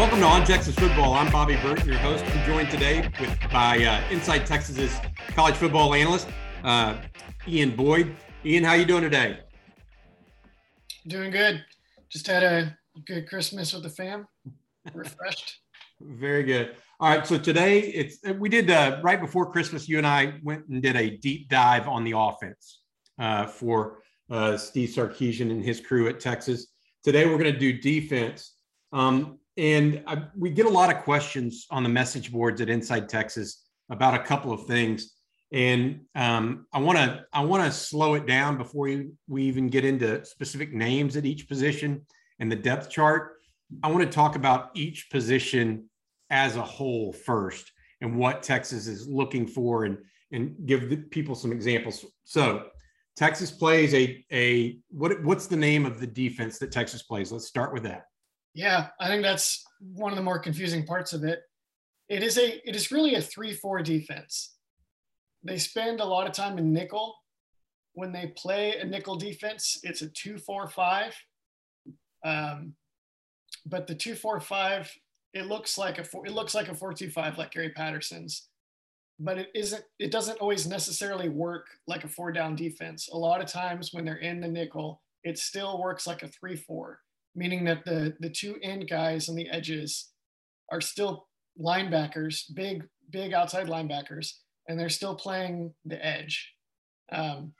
Welcome to On Texas Football. I'm Bobby Burton, your host. I'm joined today with by uh, Inside Texas's college football analyst, uh, Ian Boyd. Ian, how you doing today? Doing good. Just had a good Christmas with the fam. Refreshed. Very good. All right. So today it's we did uh, right before Christmas. You and I went and did a deep dive on the offense uh, for uh, Steve Sarkisian and his crew at Texas. Today we're going to do defense. Um, and I, we get a lot of questions on the message boards at Inside Texas about a couple of things. And um, I want to I want to slow it down before we, we even get into specific names at each position and the depth chart. I want to talk about each position as a whole first and what Texas is looking for and and give people some examples. So Texas plays a a what what's the name of the defense that Texas plays? Let's start with that. Yeah, I think that's one of the more confusing parts of it. It is a it is really a 3-4 defense. They spend a lot of time in nickel. When they play a nickel defense, it's a 2-4-5. Um, but the 2-4-5 it looks like a four, it looks like a 4-2-5 like Gary Patterson's. But it isn't it doesn't always necessarily work like a four down defense. A lot of times when they're in the nickel, it still works like a 3-4 meaning that the the two end guys on the edges are still linebackers, big big outside linebackers, and they're still playing the edge. Um,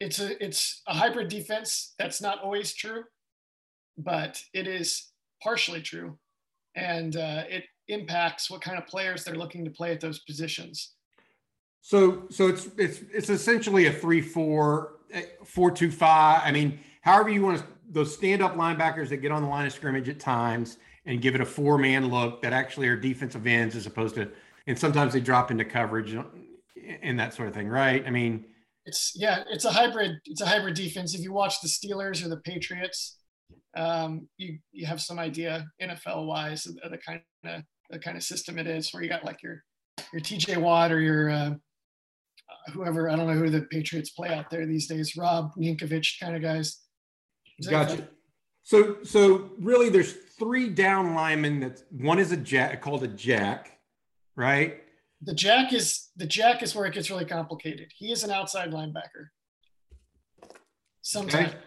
it's a it's a hybrid defense. That's not always true, but it is partially true, and uh, it impacts what kind of players they're looking to play at those positions. So so it's it's it's essentially a three four four two five. I mean, however you want to those stand up linebackers that get on the line of scrimmage at times and give it a four man look that actually are defensive ends as opposed to, and sometimes they drop into coverage and that sort of thing, right? I mean, it's yeah, it's a hybrid. It's a hybrid defense. If you watch the Steelers or the Patriots, um, you you have some idea NFL wise of the kind of the kind of system it is, where you got like your your TJ Watt or your uh, whoever I don't know who the Patriots play out there these days, Rob Ninkovich kind of guys Gotcha. So, so really, there's three down linemen. That one is a jack called a jack, right? The jack is the jack is where it gets really complicated. He is an outside linebacker. Sometimes, okay.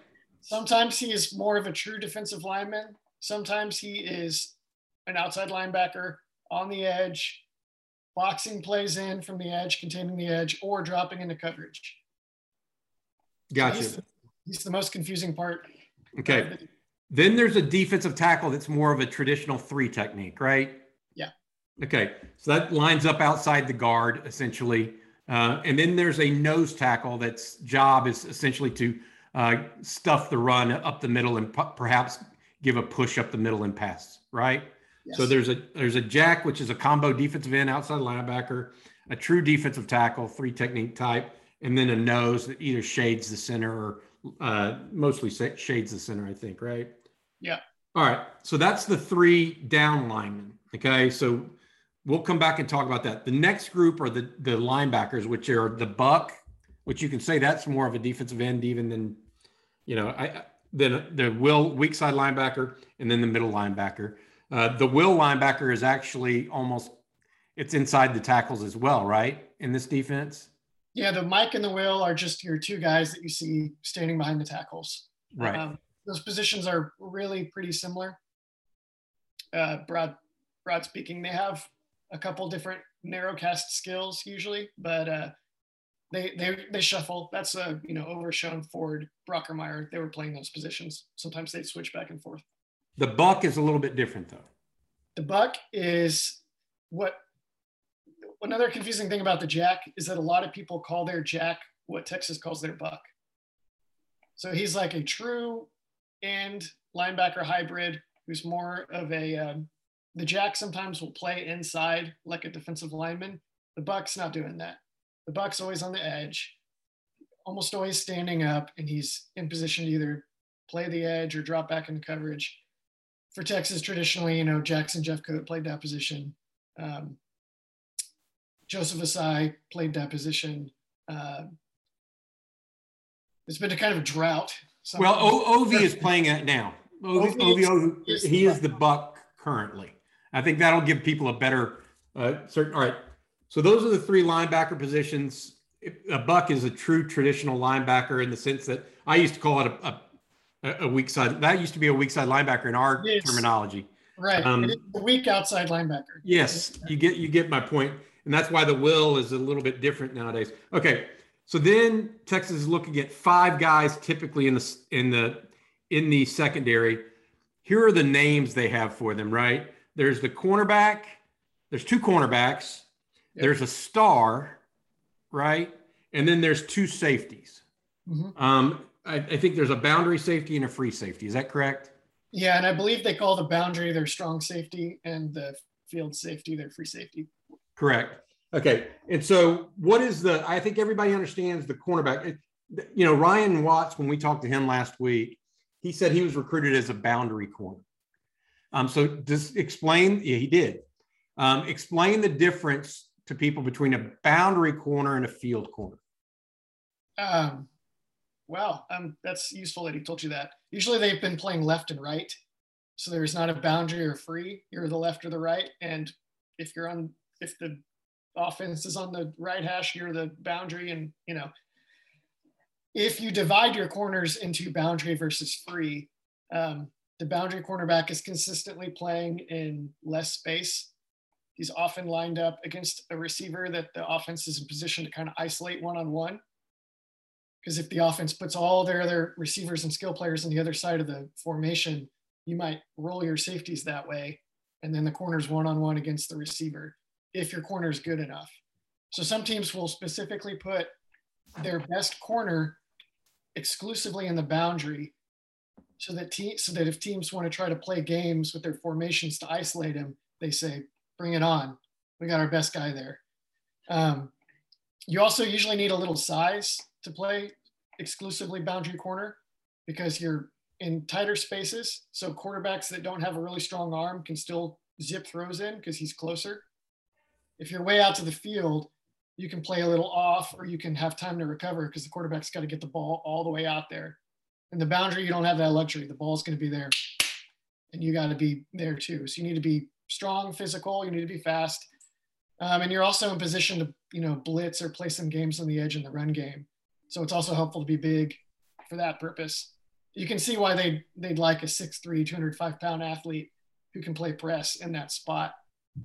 sometimes he is more of a true defensive lineman. Sometimes he is an outside linebacker on the edge, boxing plays in from the edge, containing the edge, or dropping into coverage. Gotcha. He's the, he's the most confusing part Okay. Then there's a defensive tackle that's more of a traditional three technique, right? Yeah. Okay. So that lines up outside the guard essentially. Uh, and then there's a nose tackle that's job is essentially to uh, stuff the run up the middle and p- perhaps give a push up the middle and pass, right? Yes. So there's a there's a jack, which is a combo defensive end, outside linebacker, a true defensive tackle, three technique type, and then a nose that either shades the center or uh, mostly shades the center, I think, right? Yeah. All right. So that's the three down linemen. Okay. So we'll come back and talk about that. The next group are the the linebackers, which are the buck, which you can say that's more of a defensive end even than, you know, I then the will weak side linebacker and then the middle linebacker. Uh, the will linebacker is actually almost it's inside the tackles as well, right? In this defense. Yeah, the Mike and the Will are just your two guys that you see standing behind the tackles. Right. Um, those positions are really pretty similar. Uh, broad, broad speaking, they have a couple different narrow cast skills usually, but uh, they they they shuffle. That's a you know overshown Ford Brockermeyer. They were playing those positions. Sometimes they switch back and forth. The buck is a little bit different though. The buck is what another confusing thing about the jack is that a lot of people call their jack what Texas calls their buck. So he's like a true end linebacker hybrid who's more of a um, the Jack sometimes will play inside like a defensive lineman. The Buck's not doing that. The Buck's always on the edge, almost always standing up, and he's in position to either play the edge or drop back into coverage. For Texas, traditionally, you know, Jackson Jeffcoat played that position. Um, Joseph Ossai played that position. Uh, it's been a kind of a drought. Well, o- Ovie is playing it now. Ovie, Ovie, Ovie is he is the buck currently. I think that'll give people a better uh, certain. All right, so those are the three linebacker positions. A buck is a true traditional linebacker in the sense that I used to call it a, a, a weak side. That used to be a weak side linebacker in our yes. terminology. Right, um, a weak outside linebacker. Yes, you get you get my point, and that's why the will is a little bit different nowadays. Okay, so then Texas is looking at five guys typically in the in the in the secondary. Here are the names they have for them, right? There's the cornerback, there's two cornerbacks, yep. there's a star, right? And then there's two safeties. Mm-hmm. Um, I, I think there's a boundary safety and a free safety. Is that correct? Yeah, and I believe they call the boundary their strong safety and the field safety their free safety. Correct. Okay. And so, what is the? I think everybody understands the cornerback. You know, Ryan Watts, when we talked to him last week, he said he was recruited as a boundary corner. Um, so, just explain. Yeah, he did. Um, explain the difference to people between a boundary corner and a field corner. Um, well, um, that's useful that he told you that. Usually, they've been playing left and right, so there's not a boundary or free. You're the left or the right, and if you're on, if the offense is on the right hash, you're the boundary. And, you know, if you divide your corners into boundary versus free, um, the boundary cornerback is consistently playing in less space. He's often lined up against a receiver that the offense is in position to kind of isolate one on one. Because if the offense puts all their other receivers and skill players on the other side of the formation, you might roll your safeties that way. And then the corner's one on one against the receiver if your corner is good enough. So some teams will specifically put their best corner exclusively in the boundary so that te- so that if teams want to try to play games with their formations to isolate him, they say, bring it on. We got our best guy there. Um, you also usually need a little size to play exclusively boundary corner because you're in tighter spaces. So quarterbacks that don't have a really strong arm can still zip throws in because he's closer. If you're way out to the field, you can play a little off or you can have time to recover because the quarterback's got to get the ball all the way out there. In the boundary, you don't have that luxury. The ball's going to be there and you got to be there too. So you need to be strong, physical, you need to be fast. Um, and you're also in position to, you know, blitz or play some games on the edge in the run game. So it's also helpful to be big for that purpose. You can see why they they'd like a 6'3", 205 pound athlete who can play press in that spot.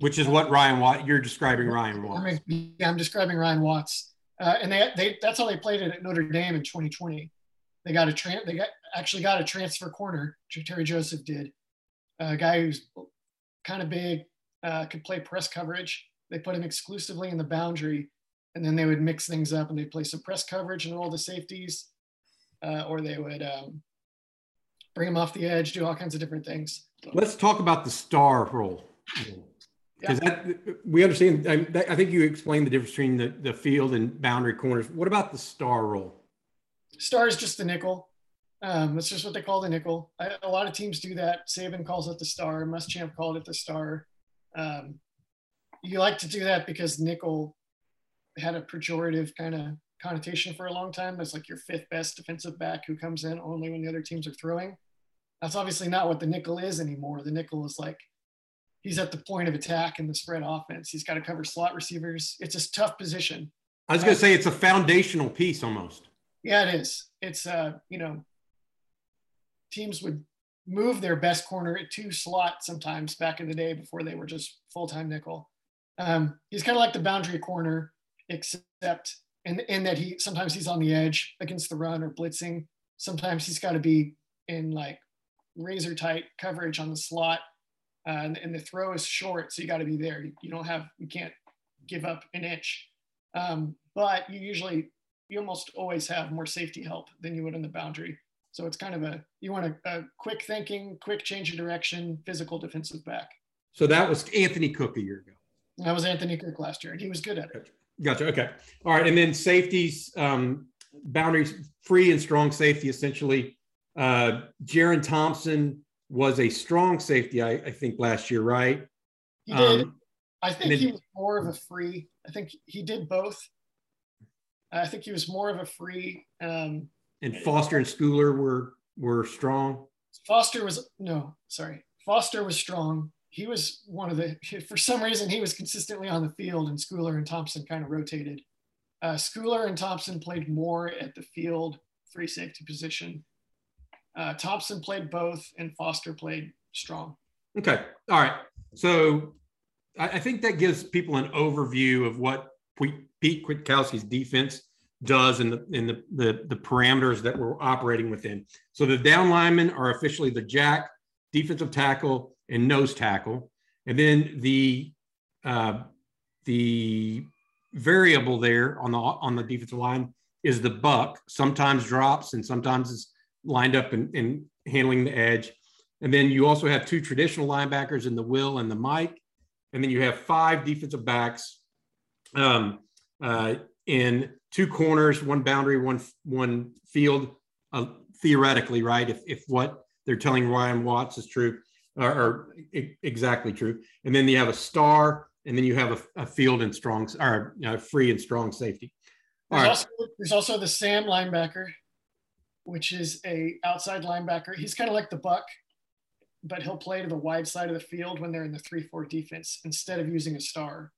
Which is what Ryan Watt you're describing Ryan Watts. yeah, I'm describing Ryan Watts, uh, and they, they that's how they played it at Notre Dame in 2020. They got a tran- they got actually got a transfer corner. Terry Joseph did, a guy who's kind of big, uh, could play press coverage. They put him exclusively in the boundary, and then they would mix things up and they'd play some press coverage and roll the safeties, uh, or they would um, bring him off the edge, do all kinds of different things. Let's talk about the star role because yeah. we understand. I, that, I, think you explained the difference between the, the field and boundary corners. What about the star role? Star is just the nickel. Um, that's just what they call the nickel. I, a lot of teams do that. Saban calls it the star. Muschamp called it the star. Um, you like to do that because nickel had a pejorative kind of connotation for a long time. It's like your fifth best defensive back who comes in only when the other teams are throwing. That's obviously not what the nickel is anymore. The nickel is like he's at the point of attack in the spread offense. He's got to cover slot receivers. It's a tough position. I was going to say it's a foundational piece almost. Yeah, it is. It's uh, you know, teams would move their best corner to slot sometimes back in the day before they were just full time nickel. Um, he's kind of like the boundary corner, except in, in that he sometimes he's on the edge against the run or blitzing. Sometimes he's got to be in like razor tight coverage on the slot uh, and, and, the throw is short, so you got to be there. You, you, don't have, you can't give up an inch. Um, but you usually, you almost always have more safety help than you would in the boundary. So it's kind of a you want a, a quick thinking, quick change of direction, physical defensive back. So that was Anthony Cook a year ago. That was Anthony Cook last year, and he was good at it. Gotcha. Okay. All right. And then safeties, um, boundaries, free and strong safety, essentially. Uh, Jerrin Thompson was a strong safety, I, I think, last year, right? He did. Um, I think he was more of a free. I think he did both. I think he was more of a free. Um, and Foster and Schooler were were strong. Foster was no, sorry. Foster was strong. He was one of the. For some reason, he was consistently on the field, and Schooler and Thompson kind of rotated. Uh, Schooler and Thompson played more at the field free safety position. Uh, Thompson played both, and Foster played strong. Okay. All right. So I, I think that gives people an overview of what Pete Kwiatkowski's defense does in the in the, the, the parameters that we're operating within. So the down linemen are officially the jack, defensive tackle, and nose tackle, and then the uh, the variable there on the on the defensive line is the buck. Sometimes drops and sometimes is lined up and, and handling the edge. And then you also have two traditional linebackers in the Will and the Mike. And then you have five defensive backs um, uh, in two corners, one boundary, one one field. Uh, theoretically, right? If if what they're telling Ryan Watts is true, or, or exactly true, and then you have a star, and then you have a, a field and strong, or uh, free and strong safety. There's, right. also, there's also the Sam linebacker, which is a outside linebacker. He's kind of like the Buck, but he'll play to the wide side of the field when they're in the three-four defense instead of using a star.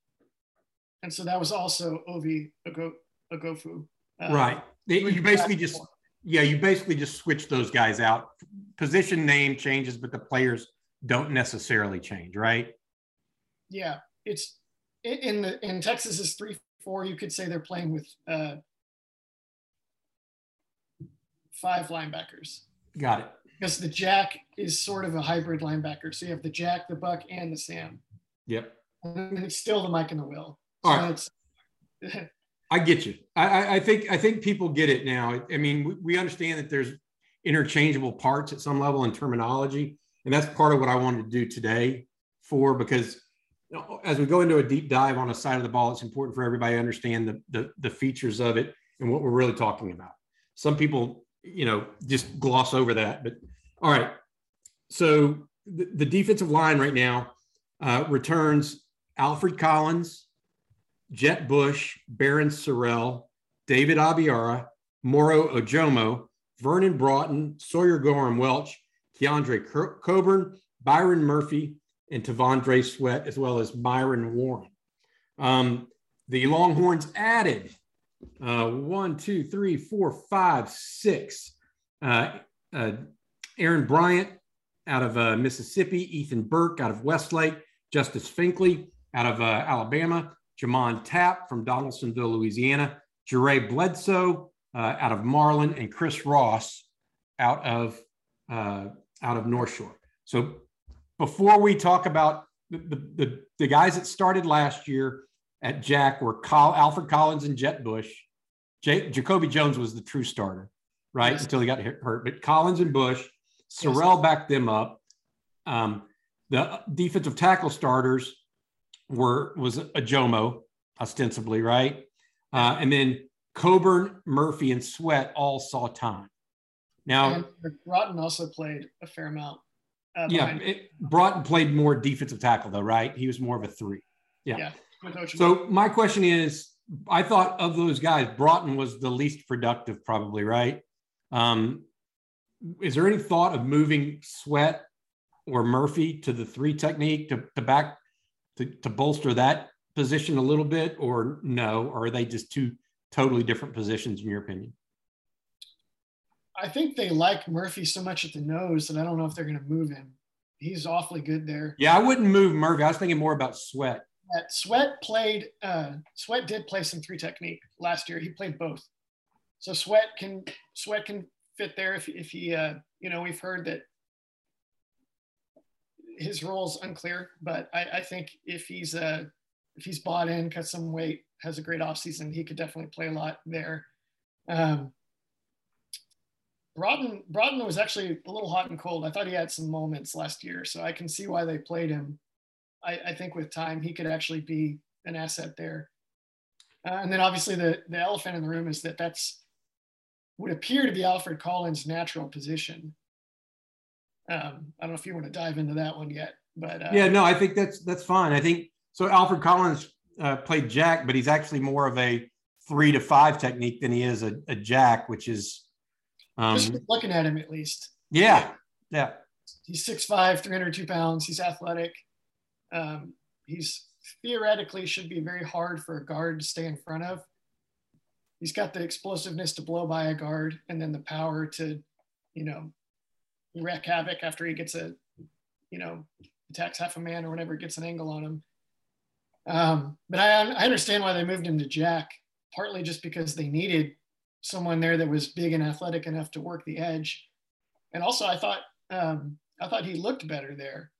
And so that was also Ovie Oghoufo. Uh, right. You basically just yeah, you basically just switch those guys out. Position name changes, but the players don't necessarily change, right? Yeah, it's in the in Texas is three four. You could say they're playing with uh, five linebackers. Got it. Because the Jack is sort of a hybrid linebacker, so you have the Jack, the Buck, and the Sam. Yep. And it's still the Mike and the Will. All so right. I get you. I, I, think I think people get it now. I mean, we, we understand that there's interchangeable parts at some level in terminology, and that's part of what I wanted to do today. For because you know, as we go into a deep dive on a side of the ball, it's important for everybody to understand the, the the features of it and what we're really talking about. Some people, you know, just gloss over that. But all right, so the, the defensive line right now uh, returns Alfred Collins, Jet Bush, Barryn Sorrell, David Abiara, Moro Ojomo, Vernon Broughton, Sawyer Gorham Welch, Keondre Coburn, Byron Murphy, and T'Vondre Sweat, as well as Byron Warren. Um, the Longhorns added uh, one, two, three, four, five, six. Uh, uh, Aaron Bryant out of uh, Mississippi, Ethan Burke out of Westlake, Justice Finkley out of uh, Alabama, J'Mond Tapp from Donaldsonville, Louisiana, Jaray Bledsoe out of Marlin, and Chris Ross out of uh, out of North Shore. So before we talk about the, the, the guys that started last year at Jack were Col- Alfred Collins and Jet Bush. J- Jacoby Jones was the true starter, right? Yes. Until he got hurt. But Collins and Bush, Sorrell yes. backed them up. Um, the defensive tackle starters were was Ojomo, ostensibly, right? Uh, and then Coburn, Murphy, and Sweat all saw time. Now, Broughton also played a fair amount. Uh, yeah, it, Broughton played more defensive tackle, though, right? He was more of a three. Yeah. yeah so my question is, I thought of those guys, Broughton was the least productive, probably, right? Um, is there any thought of moving Sweat or Murphy to the three technique to, to back to, to bolster that position a little bit, or no? Or are they just two totally different positions in your opinion? I think they like Murphy so much at the nose that I don't know if they're going to move him. He's awfully good there. Yeah, I wouldn't move Murphy. I was thinking more about Sweat. That Sweat played. Uh, Sweat did play some three technique last year. He played both, so Sweat can Sweat can fit there if if he. Uh, you know, we've heard that his role's unclear, but I, I think if he's uh, if he's bought in, cut some weight, has a great offseason, he could definitely play a lot there. Um, Broughton Broughton was actually a little hot and cold. I thought he had some moments last year, so I can see why they played him. I, I think with time he could actually be an asset there. Uh, and then obviously the the elephant in the room is that that's would appear to be Alfred Collins' natural position. Um, I don't know if you want to dive into that one yet, but uh, yeah, no, I think that's that's fine. I think so. Alfred Collins uh, played Jack, but he's actually more of a three to five technique than he is a, a Jack, which is um, Just looking at him, at least. Yeah, yeah. He's 6'5", 302 pounds. He's athletic. Um, he's theoretically should be very hard for a guard to stay in front of. He's got the explosiveness to blow by a guard, and then the power to, you know, wreak havoc after he gets a, you know, attacks half a man or whatever, gets an angle on him. Um, but I, I understand why they moved him to Jack, partly just because they needed someone there that was big and athletic enough to work the edge. And also, I thought um, I thought he looked better there.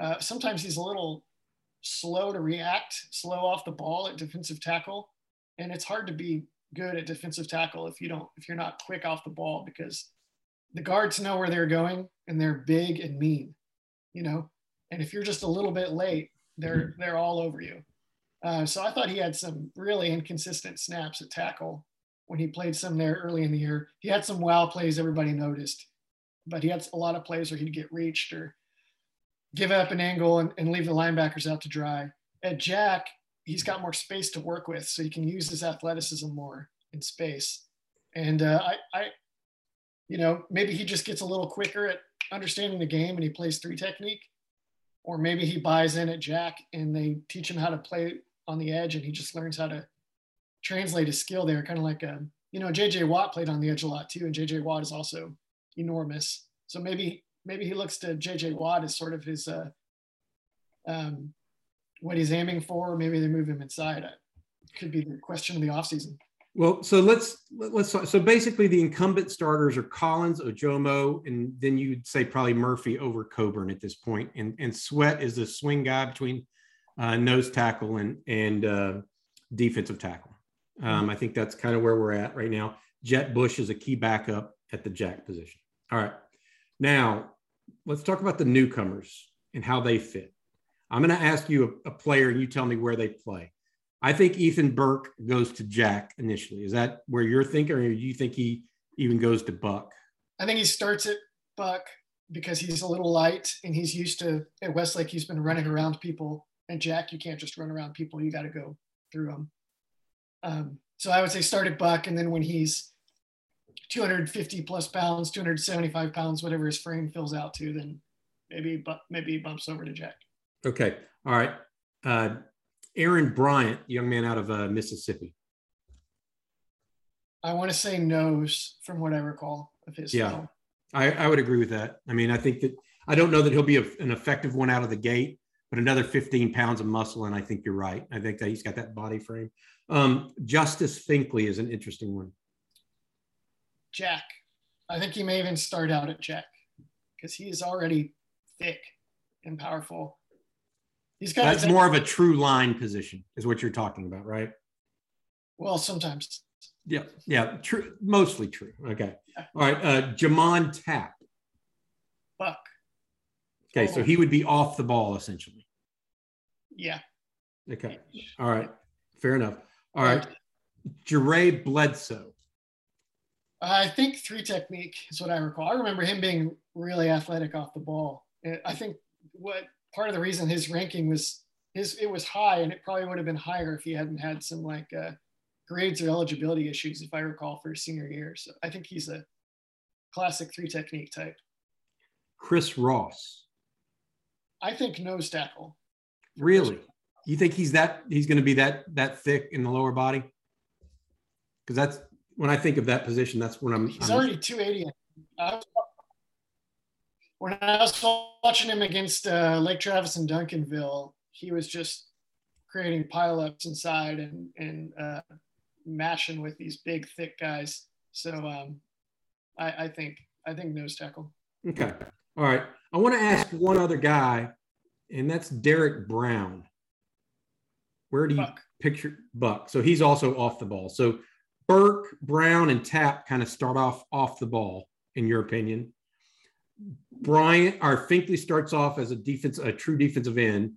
Uh, sometimes he's a little slow to react, slow off the ball at defensive tackle, and it's hard to be good at defensive tackle if you don't if you're not quick off the ball because the guards know where they're going and they're big and mean, you know. And if you're just a little bit late, they're they're all over you. Uh, so I thought he had some really inconsistent snaps at tackle when he played some there early in the year. He had some wow plays everybody noticed, but he had a lot of plays where he'd get reached or give up an angle and, and leave the linebackers out to dry. At Jack, he's got more space to work with, so he can use his athleticism more in space. And uh, I, I, you know, maybe he just gets a little quicker at understanding the game and he plays three technique, or maybe he buys in at Jack and they teach him how to play on the edge and he just learns how to translate his skill there, kind of like a, um, you know, JJ Watt played on the edge a lot too, and JJ Watt is also enormous. So maybe maybe he looks to JJ Watt as sort of his uh, um, what he's aiming for. Maybe they move him inside. It could be the question of the offseason. Well, so let's let's so basically the incumbent starters are Collins, Ojomo, and then you'd say probably Murphy over Coburn at this point, and and Sweat is the swing guy between uh, nose tackle and and uh, defensive tackle. Um, I think that's kind of where we're at right now. Jet Bush is a key backup at the jack position. All right. Now, let's talk about the newcomers and how they fit. I'm going to ask you a, a, player and you tell me where they play. I think Ethan Burke goes to Jack initially. Is that where you're thinking, or do you think he even goes to Buck? I think he starts at Buck because he's a little light and he's used to at Westlake. He's been running around people, and Jack, you can't just run around people. You got to go through them. Um, so I would say start at Buck, and then when he's 250 plus pounds, 275 pounds, whatever his frame fills out to, then maybe maybe he bumps over to Jack. Okay, all right. Uh, Aaron Bryant, young man out of uh, Mississippi. I want to say nose from what I recall of his. Yeah, I, I, would agree with that. I mean, I think that I don't know that he'll be a, an effective one out of the gate, but another 15 pounds of muscle, and I think you're right. I think that he's got that body frame. Um, Justice Finkley is an interesting one. Jack. I think he may even start out at Jack because he is already thick and powerful. He's got that's more of a true line position, is what you're talking about, right? Well, sometimes. Yeah, yeah, true, mostly true. Okay, yeah. all right. Uh, J'Mond Tapp. Buck. Okay, oh. so he would be off the ball essentially. Yeah. Okay. All right. Fair enough. All right. Jaray Bledsoe. I think three technique is what I recall. I remember him being really athletic off the ball. I think what part of the reason his ranking was his it was high, and it probably would have been higher if he hadn't had some like uh, grades or eligibility issues, if I recall, for his senior year. So I think he's a classic three technique type. Chris Ross. I think nose tackle. Really? You think he's that he's going to be that that thick in the lower body? Because that's when I think of that position, that's when I'm. He's I'm, already 280. I was, when I was watching him against uh, Lake Travis and Duncanville, he was just creating pileups inside and and uh, mashing with these big, thick guys. So um, I, I think I think nose tackle. Okay. All right. I want to ask one other guy, and that's Derrick Brown. Where do you Buck. picture Buck? So he's also off the ball. So Burke, Brown, and Tapp kind of start off off the ball. in your opinion. Bryant or Finkley starts off as a defense, a true defensive end.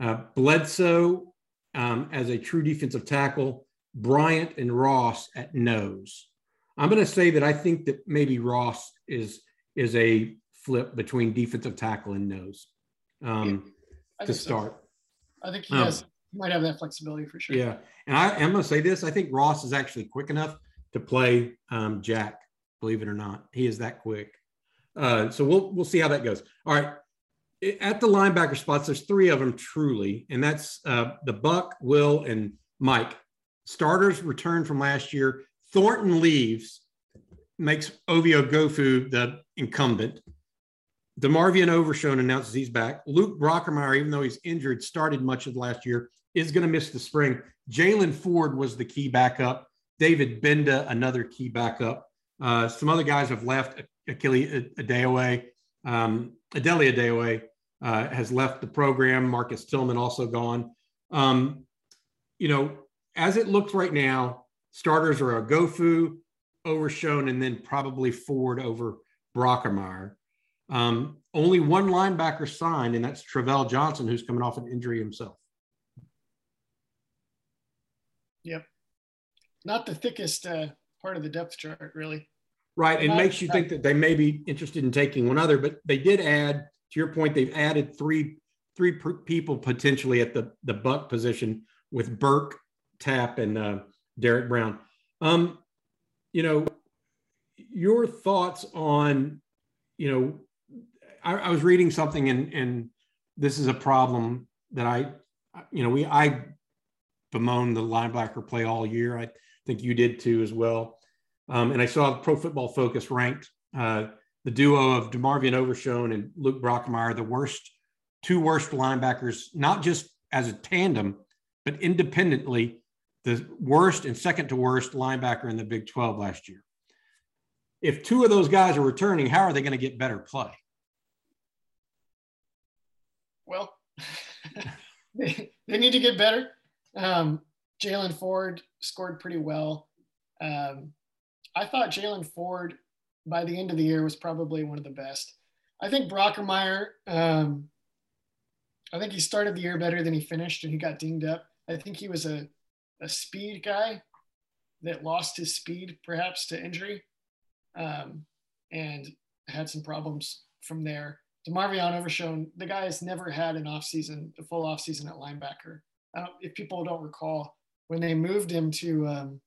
Uh, Bledsoe um, as a true defensive tackle. Bryant and Ross at nose. I'm going to say that I think that maybe Ross is is a flip between defensive tackle and nose um, to start. So. I think he um, has might have that flexibility for sure. Yeah, and I, am going to say this: I think Ross is actually quick enough to play um, Jack. Believe it or not, he is that quick. Uh, so we'll we'll see how that goes. All right, at the linebacker spots, there's three of them truly, and that's uh, the Buck, Will, and Mike. Starters return from last year. Thornton leaves, makes Ovie Oghoufo the incumbent. DeMarvion Overshown announces he's back. Luke Brockermeyer, even though he's injured, started much of last year, is going to miss the spring. Jaylan Ford was the key backup. David Gbenda, another key backup. Uh, some other guys have left. Achille Adeoye, um, Adele Adeoye uh, has left the program. Marcus Tillman also gone. Um, you know, as it looks right now, starters are Oghoufo, Overshown, and then probably Ford over Brockermeyer. Um, only one linebacker signed, and that's Travell Johnson, who's coming off an injury himself. Yep. Not the thickest uh, part of the depth chart, really. Right. It makes you think that they may be interested in taking one other, but they did add, to your point, they've added three three people potentially at the, the buck position with Burke, Tap, and uh, Derrick Brown. Um, you know, your thoughts on, you know, I, I was reading something and and this is a problem that I, you know, we I bemoan the linebacker play all year. I think you did too as well. Um, and I saw Pro Football Focus ranked uh, the duo of DeMarvion Overshown and Luke Brockermeyer the worst, two worst linebackers, not just as a tandem, but independently, the worst and second to worst linebacker in the Big 12 last year. If two of those guys are returning, how are they going to get better play? Well, they need to get better. Um, Jaylan Ford scored pretty well. Um, I thought Jaylan Ford by the end of the year was probably one of the best. I think Brockermeyer, um, I think he started the year better than he finished and he got dinged up. I think he was a, a speed guy that lost his speed perhaps to injury um, and had some problems from there. DeMarvion Overshown, the guy has never had an offseason, a full offseason at linebacker. If people don't recall, when they moved him to um,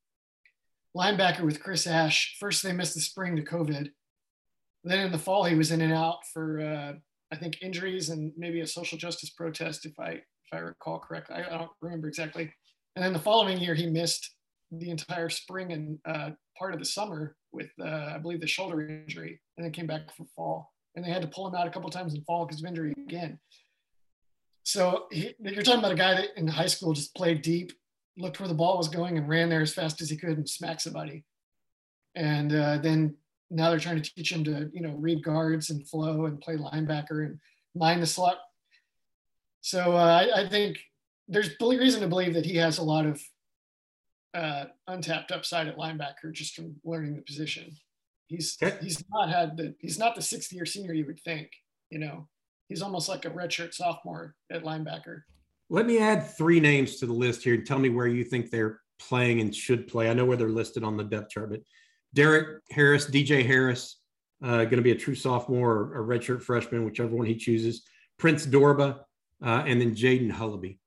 linebacker with Chris Ash. First, they missed the spring to COVID. Then in the fall, he was in and out for uh, I think injuries and maybe a social justice protest, if I if I recall correctly. I, I don't remember exactly. And then the following year, he missed the entire spring and uh, part of the summer with uh, I believe the shoulder injury, and then came back for fall. And they had to pull him out a couple times in fall because of injury again. So he, you're talking about a guy that in high school just played deep, looked where the ball was going and ran there as fast as he could and smacked somebody. And uh, then now they're trying to teach him to, you know, read guards and flow and play linebacker and mind the slot. So uh, I, I, think there's reason to believe that he has a lot of uh, untapped upside at linebacker just from learning the position. He's he's not had the he's not the sixth year senior you would think. You know, he's almost like a redshirt sophomore at linebacker. Let me add three names to the list here and tell me where you think they're playing and should play. I know where they're listed on the depth chart, but Derek Harris, DJ Harris, uh, going to be a true sophomore or a redshirt freshman, whichever one he chooses. Prince Dorbah, uh, and then Jaden Hullaby.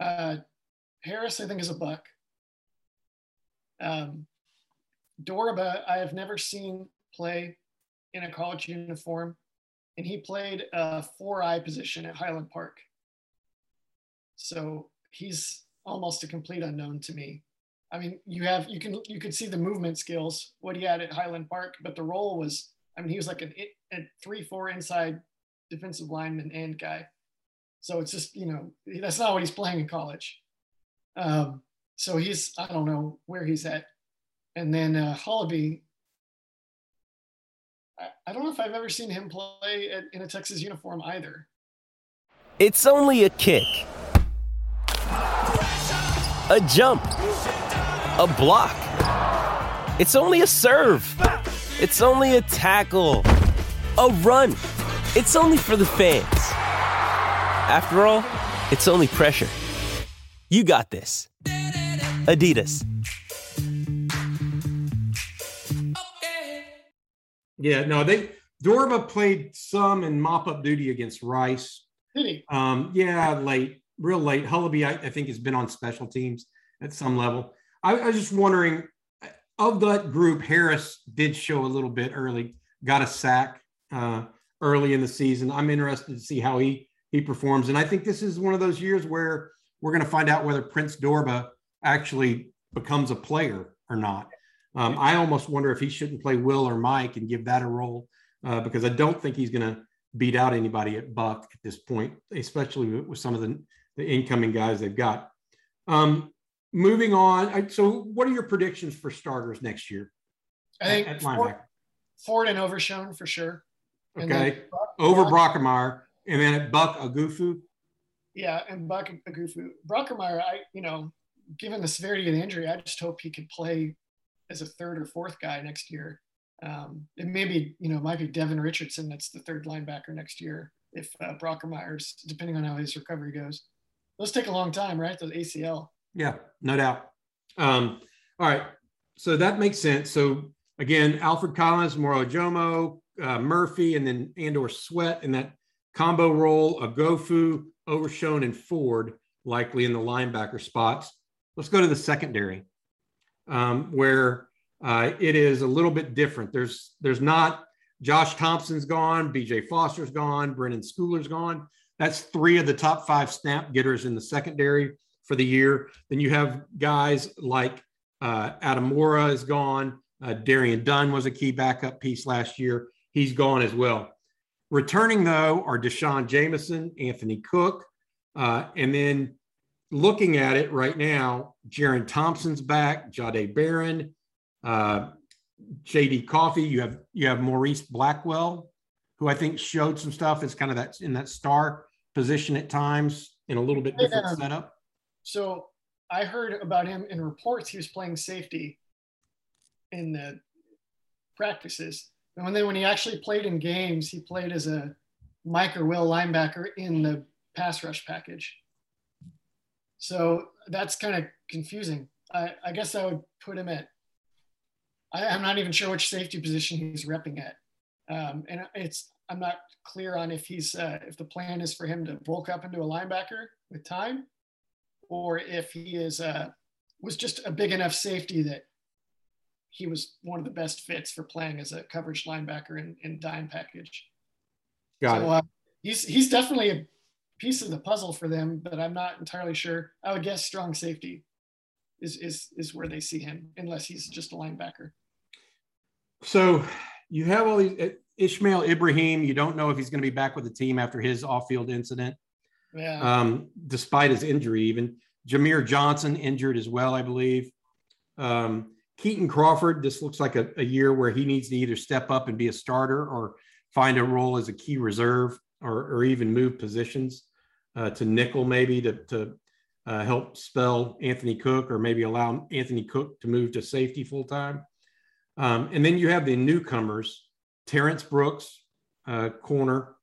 Uh, Harris, I think, is a buck. Um, Dorbah, I have never seen play in a college uniform and he played a four eye position at Highland Park. So he's almost a complete unknown to me. I mean, you have you can you could see the movement skills what he had at Highland Park, but the role was I mean he was like an, a three four inside defensive lineman and guy. So it's just you know that's not what he's playing in college. Um, so he's I don't know where he's at. And then uh, Hullaby, I don't know if I've ever seen him play in a Texas uniform either. It's only a kick, a jump, a block. It's only a serve. It's only a tackle. A run. It's only for the fans. After all, it's only pressure. You got this. Adidas. Yeah, no, they Dorbah played some in mop up duty against Rice. Did he? Um, yeah, late, real late. Hullaby, I, I, think, has been on special teams at some level. I, I was just wondering, of that group, Harris did show a little bit early, got a sack uh, early in the season. I'm interested to see how he he performs, and I think this is one of those years where we're going to find out whether Prince Dorbah actually becomes a player or not. Um, I almost wonder if he shouldn't play Will or Mike and give that a role uh, because I don't think he's going to beat out anybody at Buck at this point, especially with some of the, the incoming guys they've got. Um, moving on. I, so, what are your predictions for starters next year? I think at, at Ford, Ford, and Overshown for sure. Okay. Over Brockermeyer. And then at Buck Oghoufo. Yeah, and Buck Oghoufo. Brockermeyer, I, you know, given the severity of the injury, I just hope he could play as a third or fourth guy next year. Um, it may be, you know, might be Devin Richardson that's the third linebacker next year if uh, Brockermeyer's, depending on how his recovery goes. Those take a long time, right? Those ACL. Yeah, no doubt. Um, all right, so that makes sense. So again, Alfred Collins, Moro Ojomo, uh, Murphy, and then Andor Sweat in that combo role. Oghoufo, Overshown, and Ford likely in the linebacker spots. Let's go to the secondary, um, where uh, it is a little bit different. There's there's not Josh Thompson's gone, BJ Foster's gone, Brenden Schooler's gone. That's three of the top five snap getters in the secondary for the year. Then you have guys like uh, Adam Mora is gone. Uh, Darion Dunn was a key backup piece last year. He's gone as well. Returning though are D'Shawn Jamison, Anthony Cook, uh, and then looking at it right now, Jerrin Thompson's back, Jahdae Barron, uh, JD Coffey. You have you have Morice Blackwell, who I think showed some stuff as kind of that in that star position at times in a little bit different um, setup. So I heard about him in reports. He was playing safety in the practices, and then when he actually played in games, he played as a Mike or Will linebacker in the pass rush package. So that's kind of confusing. I, I guess I would put him at, I, am not even sure which safety position he's repping at. Um, and it's, I'm not clear on if he's, uh, if the plan is for him to bulk up into a linebacker with time or if he is, uh, was just a big enough safety that he was one of the best fits for playing as a coverage linebacker in, in dime package. Got so, it. Uh, he's, he's definitely a piece of the puzzle for them, but I'm not entirely sure. I would guess strong safety is is is where they see him, unless he's just a linebacker. So you have all these Ishmael Ibraheem. You don't know if he's going to be back with the team after his off-field incident. Yeah. Um, despite his injury, even Jamier Johnson injured as well, I believe. Um, Kitan Crawford. This looks like a, a year where he needs to either step up and be a starter or find a role as a key reserve or, or even move positions uh, to nickel maybe to, to uh, help spell Anthony Cook or maybe allow Anthony Cook to move to safety full time. Um, and then you have the newcomers, Terrance Brooks, uh, corner,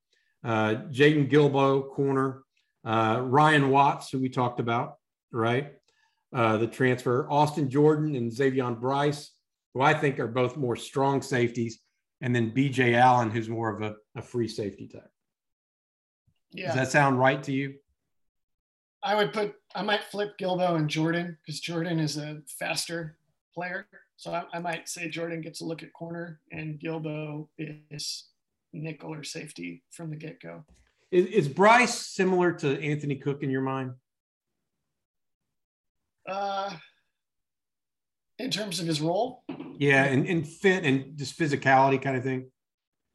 uh, Jaden Guilbeau, corner, uh, Ryan Watts, who we talked about, right? Uh, the transfer, Austin Jordan and X'Avion Brice, who I think are both more strong safeties, and then BJ Allen, who's more of a, a free safety type. Yeah. Does that sound right to you? I would put, I might flip Guilbeau and Jordan because Jordan is a faster player. So I, I, might say Jordan gets a look at corner and Guilbeau is nickel or safety from the get go. Is, is, Brice similar to Anthony Cook in your mind? Uh, in terms of his role? Yeah, and, and fit and just physicality kind of thing.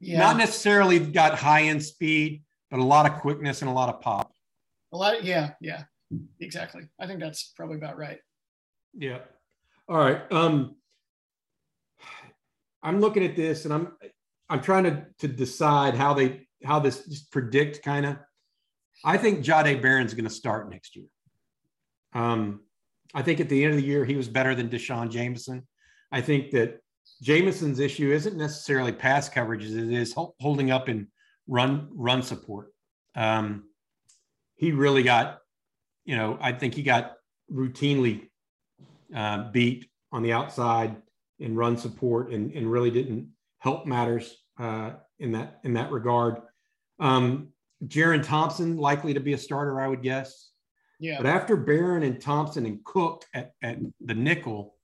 Yeah. Not necessarily got high end speed, but a lot of quickness and a lot of pop. A lot, of, yeah, yeah, exactly. I think that's probably about right. Yeah. All right. Um, I'm looking at this and I'm I'm trying to to decide how they how this just predict kind of. I think Jahdae Barron's going to start next year. Um, I think at the end of the year he was better than D'Shawn Jamison. I think that Jamison's issue isn't necessarily pass coverage; it is holding up in run run support. Um, he really got, you know, I think he got routinely uh, beat on the outside in run support, and, and really didn't help matters uh, in that in that regard. Um, Jerrin Thompson likely to be a starter, I would guess. Yeah. But after Barron and Thompson and Cook at, at the nickel,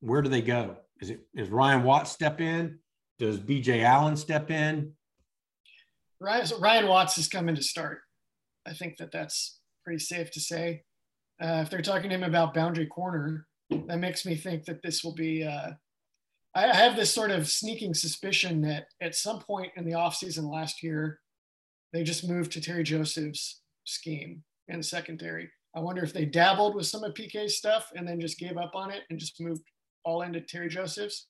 where do they go? Is it is Ryan Watts step in? Does BJ Allen step in? Ryan, so Ryan Watts is coming to start. I think that that's pretty safe to say. Uh, if they're talking to him about boundary corner, that makes me think that this will be. Uh, I, have this sort of sneaking suspicion that at some point in the offseason last year, they just moved to Terry Joseph's scheme in secondary. I wonder if they dabbled with some of PK's stuff and then just gave up on it and just moved all into Terry Joseph's.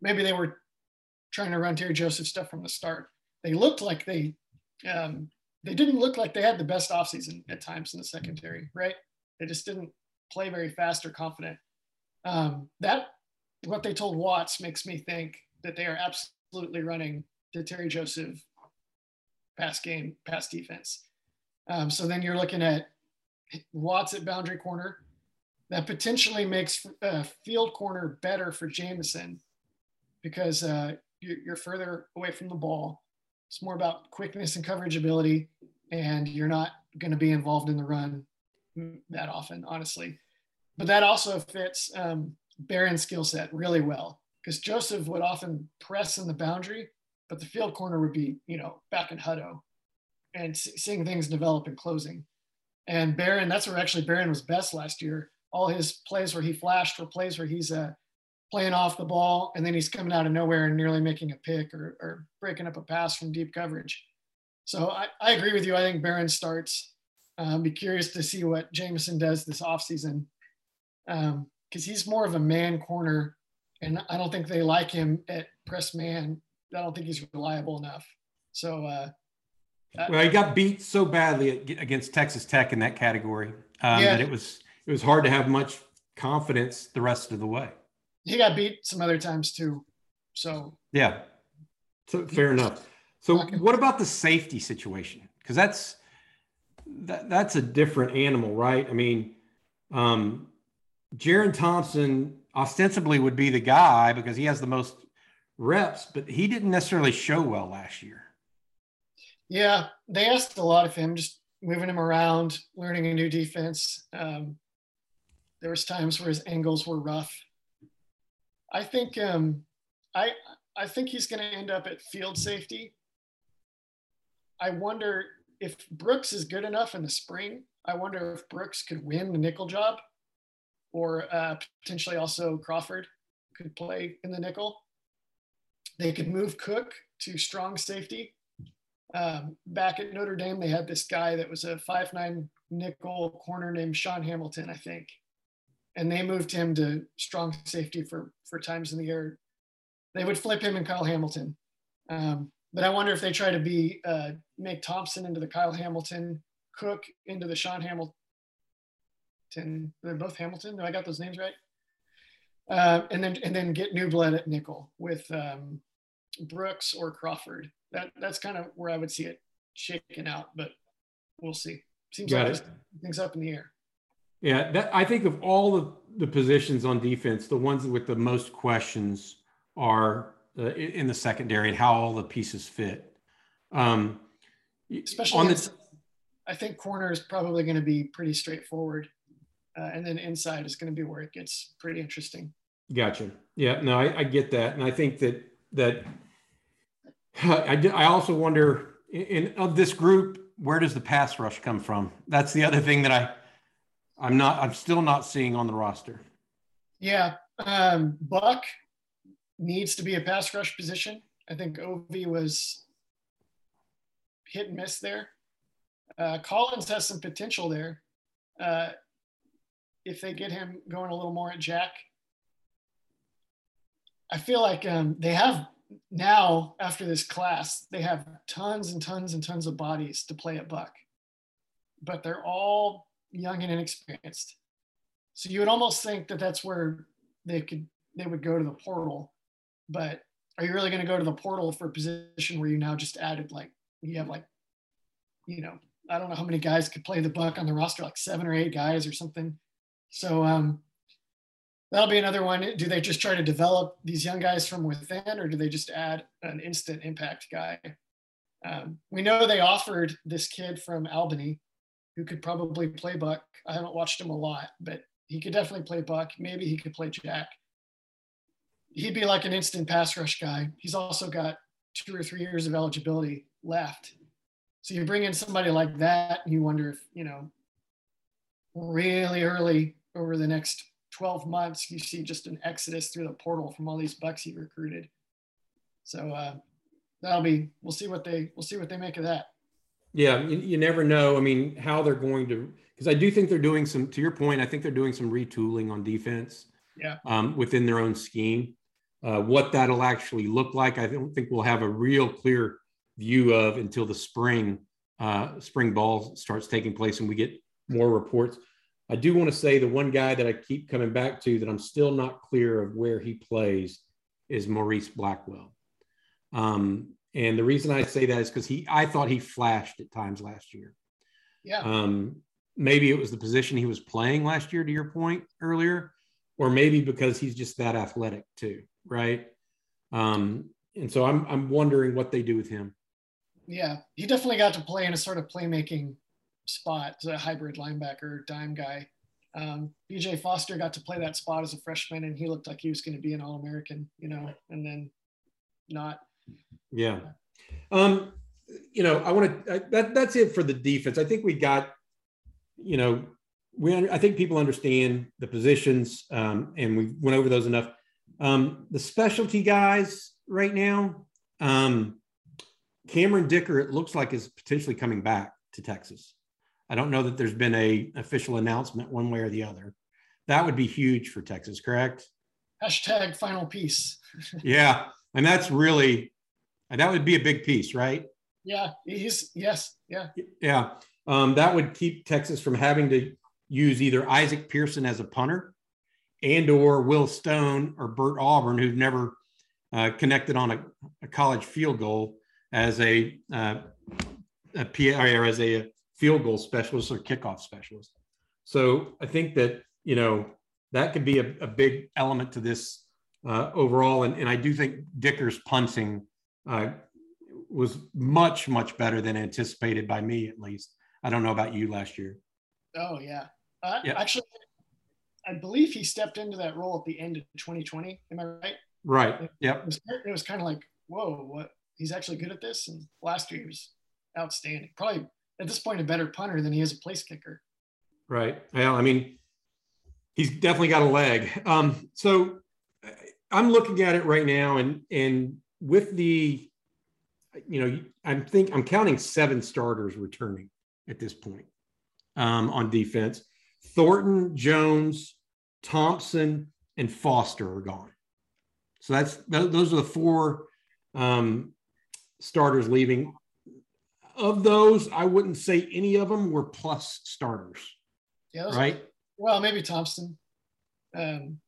Maybe they were trying to run Terry Joseph stuff from the start. They looked like they um, they didn't look like they had the best offseason at times in the secondary, right? They just didn't play very fast or confident. Um, that what they told Watts makes me think that they are absolutely running the Terry Joseph pass game, pass defense. Um, so then you're looking at Watts at boundary corner. That potentially makes uh, field corner better for Jamison because uh, you're, you're further away from the ball. It's more about quickness and coverage ability, and you're not going to be involved in the run that often, honestly. But that also fits um, Barron's skill set really well because Joseph would often press in the boundary, but the field corner would be, you know, back in Hutto and seeing things develop and closing. And Barron, that's where actually Barron was best last year. All his plays where he flashed were plays where he's uh, playing off the ball and then he's coming out of nowhere and nearly making a pick or, or breaking up a pass from deep coverage. So I, I agree with you. I think Barron starts. Um, be curious to see what Jamison does this offseason because um, he's more of a man corner, and I don't think they like him at press man. I don't think he's reliable enough. So uh, well, he got beat so badly against Texas Tech in that category um, yeah. that it was it was hard to have much confidence the rest of the way. He got beat some other times too. So yeah, so fair enough. So what about the safety situation? Because that's that, that's a different animal, right? I mean, um, Jerrin Thompson ostensibly would be the guy because he has the most reps, but he didn't necessarily show well last year. Yeah, they asked a lot of him, just moving him around, learning a new defense. Um, there was times where his angles were rough. I think um, I I think he's going to end up at field safety. I wonder if Brooks is good enough in the spring. I wonder if Brooks could win the nickel job, or uh, potentially also Crawford could play in the nickel. They could move Cook to strong safety um, back at Notre Dame, they had this guy that was a five nine nickel corner named Sean Hamilton, I think, and they moved him to strong safety for for times in the air. They would flip him and Kyle Hamilton, um, but I wonder if they try to be uh, make Thompson into the Kyle Hamilton, Cook into the Sean Hamilton. They're both Hamilton. Do I got those names right? Uh, and then and then get new blood at nickel with um, Brooks or Crawford that that's kind of where I would see it shaking out, but we'll see. Seems Got like things up in the air. Yeah, that, I think of all of the positions on defense, the ones with the most questions are uh, in the secondary and how all the pieces fit. Um, Especially on the, I think corner is probably going to be pretty straightforward, uh, and then inside is going to be where it gets pretty interesting. Gotcha. Yeah, no, I, I get that, and I think that that I, I also wonder in, of this group, where does the pass rush come from? That's the other thing that I, I'm not, I'm still not seeing on the roster. Yeah, um, Buck needs to be a pass rush position. I think Ov was hit and miss there. Uh, Collins has some potential there. Uh, if they get him going a little more at Jack, I feel like um, they have now after this class, they have tons and tons and tons of bodies to play at Buck, but they're all young and inexperienced. So you would almost think that that's where they could they would go to the portal. But are you really going to go to the portal for a position where you now just added like you have like, you know, I don't know how many guys could play the buck on the roster, like seven or eight guys or something. So um, that'll be another one. Do they just try to develop these young guys from within, or do they just add an instant impact guy? Um, we know they offered this kid from Albany who could probably play Buck. I haven't watched him a lot, but he could definitely play Buck. Maybe he could play Jack. He'd be like an instant pass rush guy. He's also got two or three years of eligibility left. So you bring in somebody like that, and you wonder if, you know, really early over the next 12 months, you see just an exodus through the portal from all these bucks he recruited. So uh, that'll be we'll see what they we'll see what they make of that. Yeah, you, you never know. I mean, how they're going to because I do think they're doing some. To your point, I think they're doing some retooling on defense. Yeah. Um, within their own scheme, uh, what that'll actually look like, I don't think we'll have a real clear view of until the spring uh, spring ball starts taking place and we get more reports. I do want to say the one guy that I keep coming back to that I'm still not clear of where he plays is Morice Blackwell. Um, and the reason I say that is because he, I thought he flashed at times last year. Yeah. Um, maybe it was the position he was playing last year, to your point earlier, or maybe because he's just that athletic too, right? Um, and so I'm, I'm wondering what they do with him. Yeah, he definitely got to play in a sort of playmaking spot, a hybrid linebacker, dime guy. Um, BJ Foster got to play that spot as a freshman, and he looked like he was going to be an All American, you know, and then not. Yeah. Um, you know, I want to, that, that's it for the defense. I think we got, you know, we, I think people understand the positions um, and we went over those enough. Um, the specialty guys right now, um, Cameron Dicker, it looks like is potentially coming back to Texas. I don't know that there's been a official announcement one way or the other. That would be huge for Texas, correct? Hashtag final piece. yeah. And that's really and that would be a big piece, right? Yeah, he's yes, yeah. Yeah. Um, that would keep Texas from having to use either Isaac Pearson as a punter and or Will Stone or Bert Auburn, who've never uh, connected on a, a, college field goal as a, uh, a PI or as a field goal specialist or kickoff specialist. So I think that, you know, that could be a, a big element to this uh, overall. And, and I do think Dicker's punting uh, was much much better than anticipated by me at least. I don't know about you last year. Oh yeah, uh, yeah. Actually, I believe he stepped into that role at the end of 2020. Am I right? Right. Yep. It was, it was kind of like, whoa, what? He's actually good at this. And last year he was outstanding. Probably at this point a better punter than he is a place kicker. Right. Well, I mean, he's definitely got a leg. Um, so I'm looking at it right now, and and with the, you know, I'm think I'm counting seven starters returning at this point um, on defense. Thornton, Jones, Thompson, and Foster are gone. So that's those are the four um, starters leaving. Of those, I wouldn't say any of them were plus starters. Yeah, right. Are, well, maybe Thompson. Um,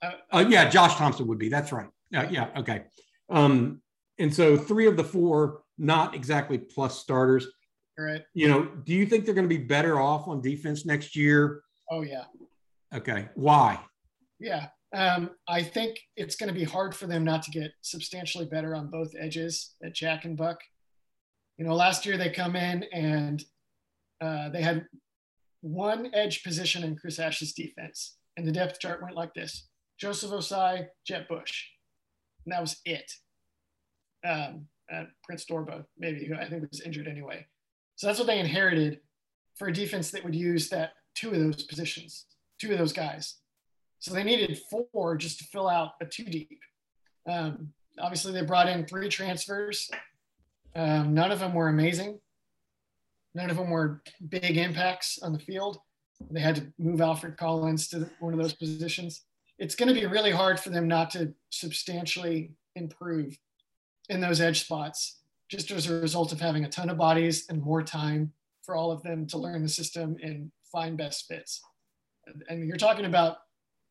uh, uh, yeah, Josh Thompson would be. That's right. Uh, yeah. Okay. Um, and so three of the four, not exactly plus starters. Right. You know, do you think they're going to be better off on defense next year? Oh yeah. Okay. Why? Yeah. Um, I think it's going to be hard for them not to get substantially better on both edges at Jack and Buck. You know, last year they come in and uh, they had one edge position in Chris Ash's defense, and the depth chart went like this: Joseph Ossai, Jett Bush and that was it. Um, Prince Dorbah, maybe, who I think was injured anyway. So that's what they inherited for a defense that would use that two of those positions, two of those guys. So they needed four just to fill out a two deep. Um, obviously, they brought in three transfers. Um, none of them were amazing. None of them were big impacts on the field. They had to move Alfred Collins to one of those positions it's going to be really hard for them not to substantially improve in those edge spots just as a result of having a ton of bodies and more time for all of them to learn the system and find best fits. And you're talking about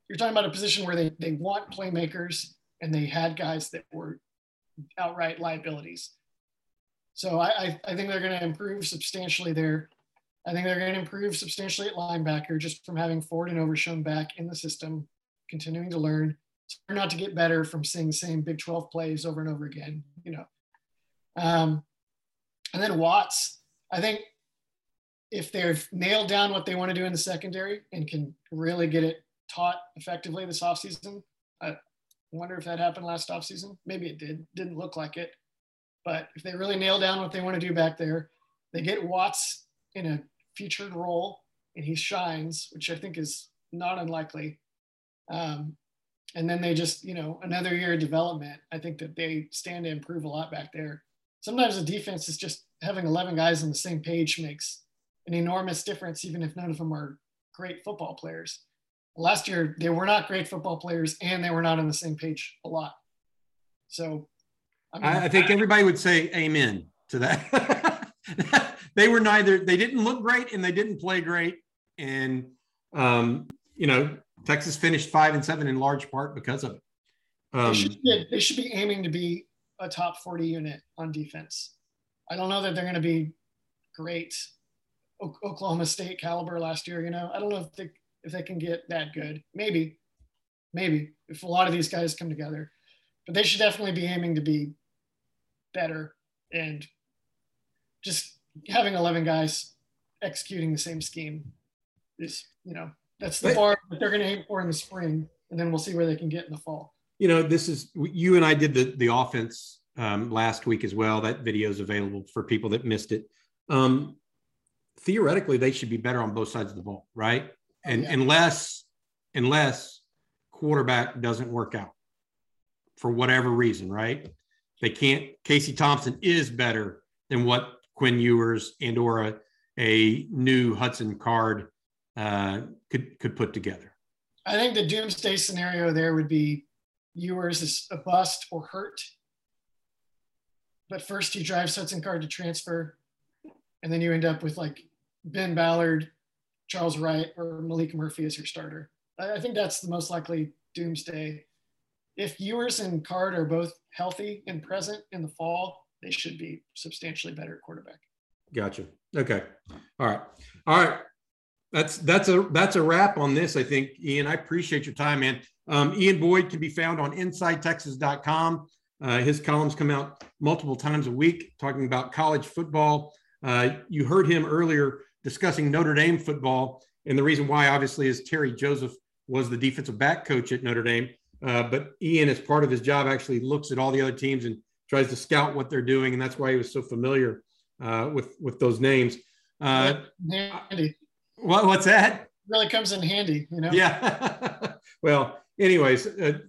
you're talking about a position where they, they want playmakers and they had guys that were outright liabilities. So I, I, think they're going to improve substantially there. I think they're going to improve substantially at linebacker just from having Ford and Overshown back in the system, continuing to learn. It's not to get better from seeing the same Big 12 plays over and over again, you know. Um, and then Watts, I think if they've nailed down what they want to do in the secondary and can really get it taught effectively this offseason, I wonder if that happened last offseason. Maybe it did. Didn't look like it. But if they really nail down what they want to do back there, they get Watts in a featured role and he shines, which I think is not unlikely. Um, and then they just, you know, another year of development. I think that they stand to improve a lot back there. Sometimes the defense is just having 11 guys on the same page makes an enormous difference, even if none of them are great football players. Last year, they were not great football players and they were not on the same page a lot. So I, mean, I, I think everybody would say amen to that. they were neither, they didn't look great and they didn't play great. And, um, you know, Texas finished five and seven in large part because of it. Um, they, should be, they should be aiming to be a top 40 unit on defense. I don't know that they're going to be great Oklahoma State caliber last year. You know, I don't know if they if they can get that good. Maybe, maybe if a lot of these guys come together, but they should definitely be aiming to be better and just having 11 guys executing the same scheme is you know that's the bar that they're going to aim for in the spring, and then we'll see where they can get in the fall. You know, this is you and I did the the offense um, last week as well. That video is available for people that missed it. Um, theoretically, they should be better on both sides of the ball, right? Oh, and yeah. unless unless quarterback doesn't work out for whatever reason, right? They can't. Casey Thompson is better than what Quinn Ewers and or a, a new Hudson Card uh, could could put together. I think the doomsday scenario there would be Ewers is a bust or hurt, but first you drive Hudson Card to transfer, and then you end up with like Ben Ballard, Charles Wright, or Maalik Murphy as your starter. I, I think that's the most likely doomsday. If Ewers and Card are both healthy and present in the fall, they should be substantially better quarterback. Gotcha. Okay. All right. All right that's that's a that's a wrap on this. I think Ian. I appreciate your time, man. Um, Ian Boyd can be found on InsideTexas.com. Uh, his columns come out multiple times a week, talking about college football. Uh, you heard him earlier discussing Notre Dame football, and the reason why, obviously, is Terry Joseph was the defensive back coach at Notre Dame. Uh, but Ian, as part of his job, actually looks at all the other teams and tries to scout what they're doing, and that's why he was so familiar uh, with with those names. Uh, what, what's that? Really comes in handy, you know? Yeah. well, anyways, uh,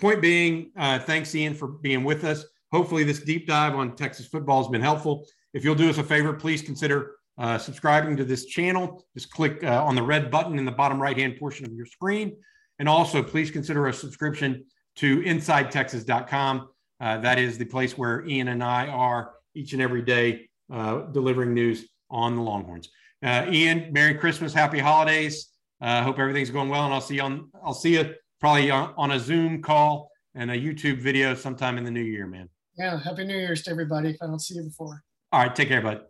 point being, uh, thanks, Ian, for being with us. Hopefully, this deep dive on Texas football has been helpful. If you'll do us a favor, please consider uh, subscribing to this channel. Just click uh, on the red button in the bottom right hand portion of your screen. And also, please consider a subscription to InsideTexas.com. Uh, that is the place where Ian and I are each and every day uh, delivering news on the Longhorns. Uh, Ian, Merry Christmas, Happy Holidays. Uh, hope everything's going well, and I'll see you on. I'll see you probably on, on, a Zoom call and a YouTube video sometime in the new year, man. Yeah, Happy New Year's to everybody. If I don't see you before. All right, take care, bud.